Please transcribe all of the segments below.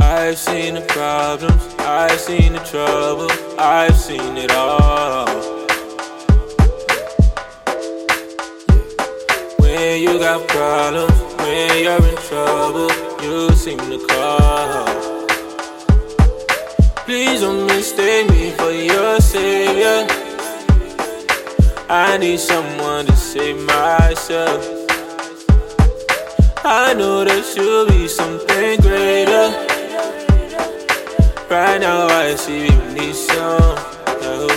I've seen the problems, I've seen the trouble, I've seen it all. When you got problems, when you're in trouble, you seem to call. Please don't mistake me for your savior. I need someone to save myself. I know there should be something greater. Right now I see you need some help.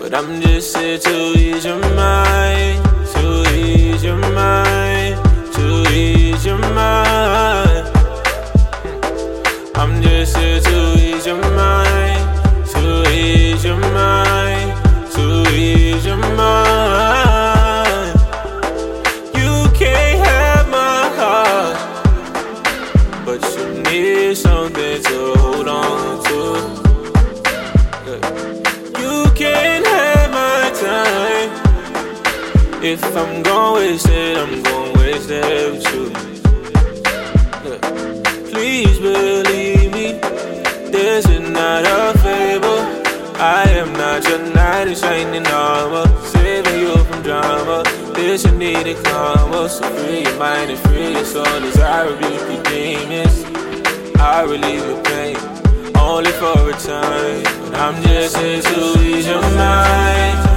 But I'm just here to ease your mind, to ease your mind, to ease your mind. But you need something to hold on to. You can't have my time. If I'm gon' waste it, I'm gon' waste it with you. Please believe me, this is not a fable. I am not your knight in shining armor, This you need a combo, so free your mind and free your soul. I rebuke demons, I relieve your pain, only for a time. But I'm just here to to ease your mind.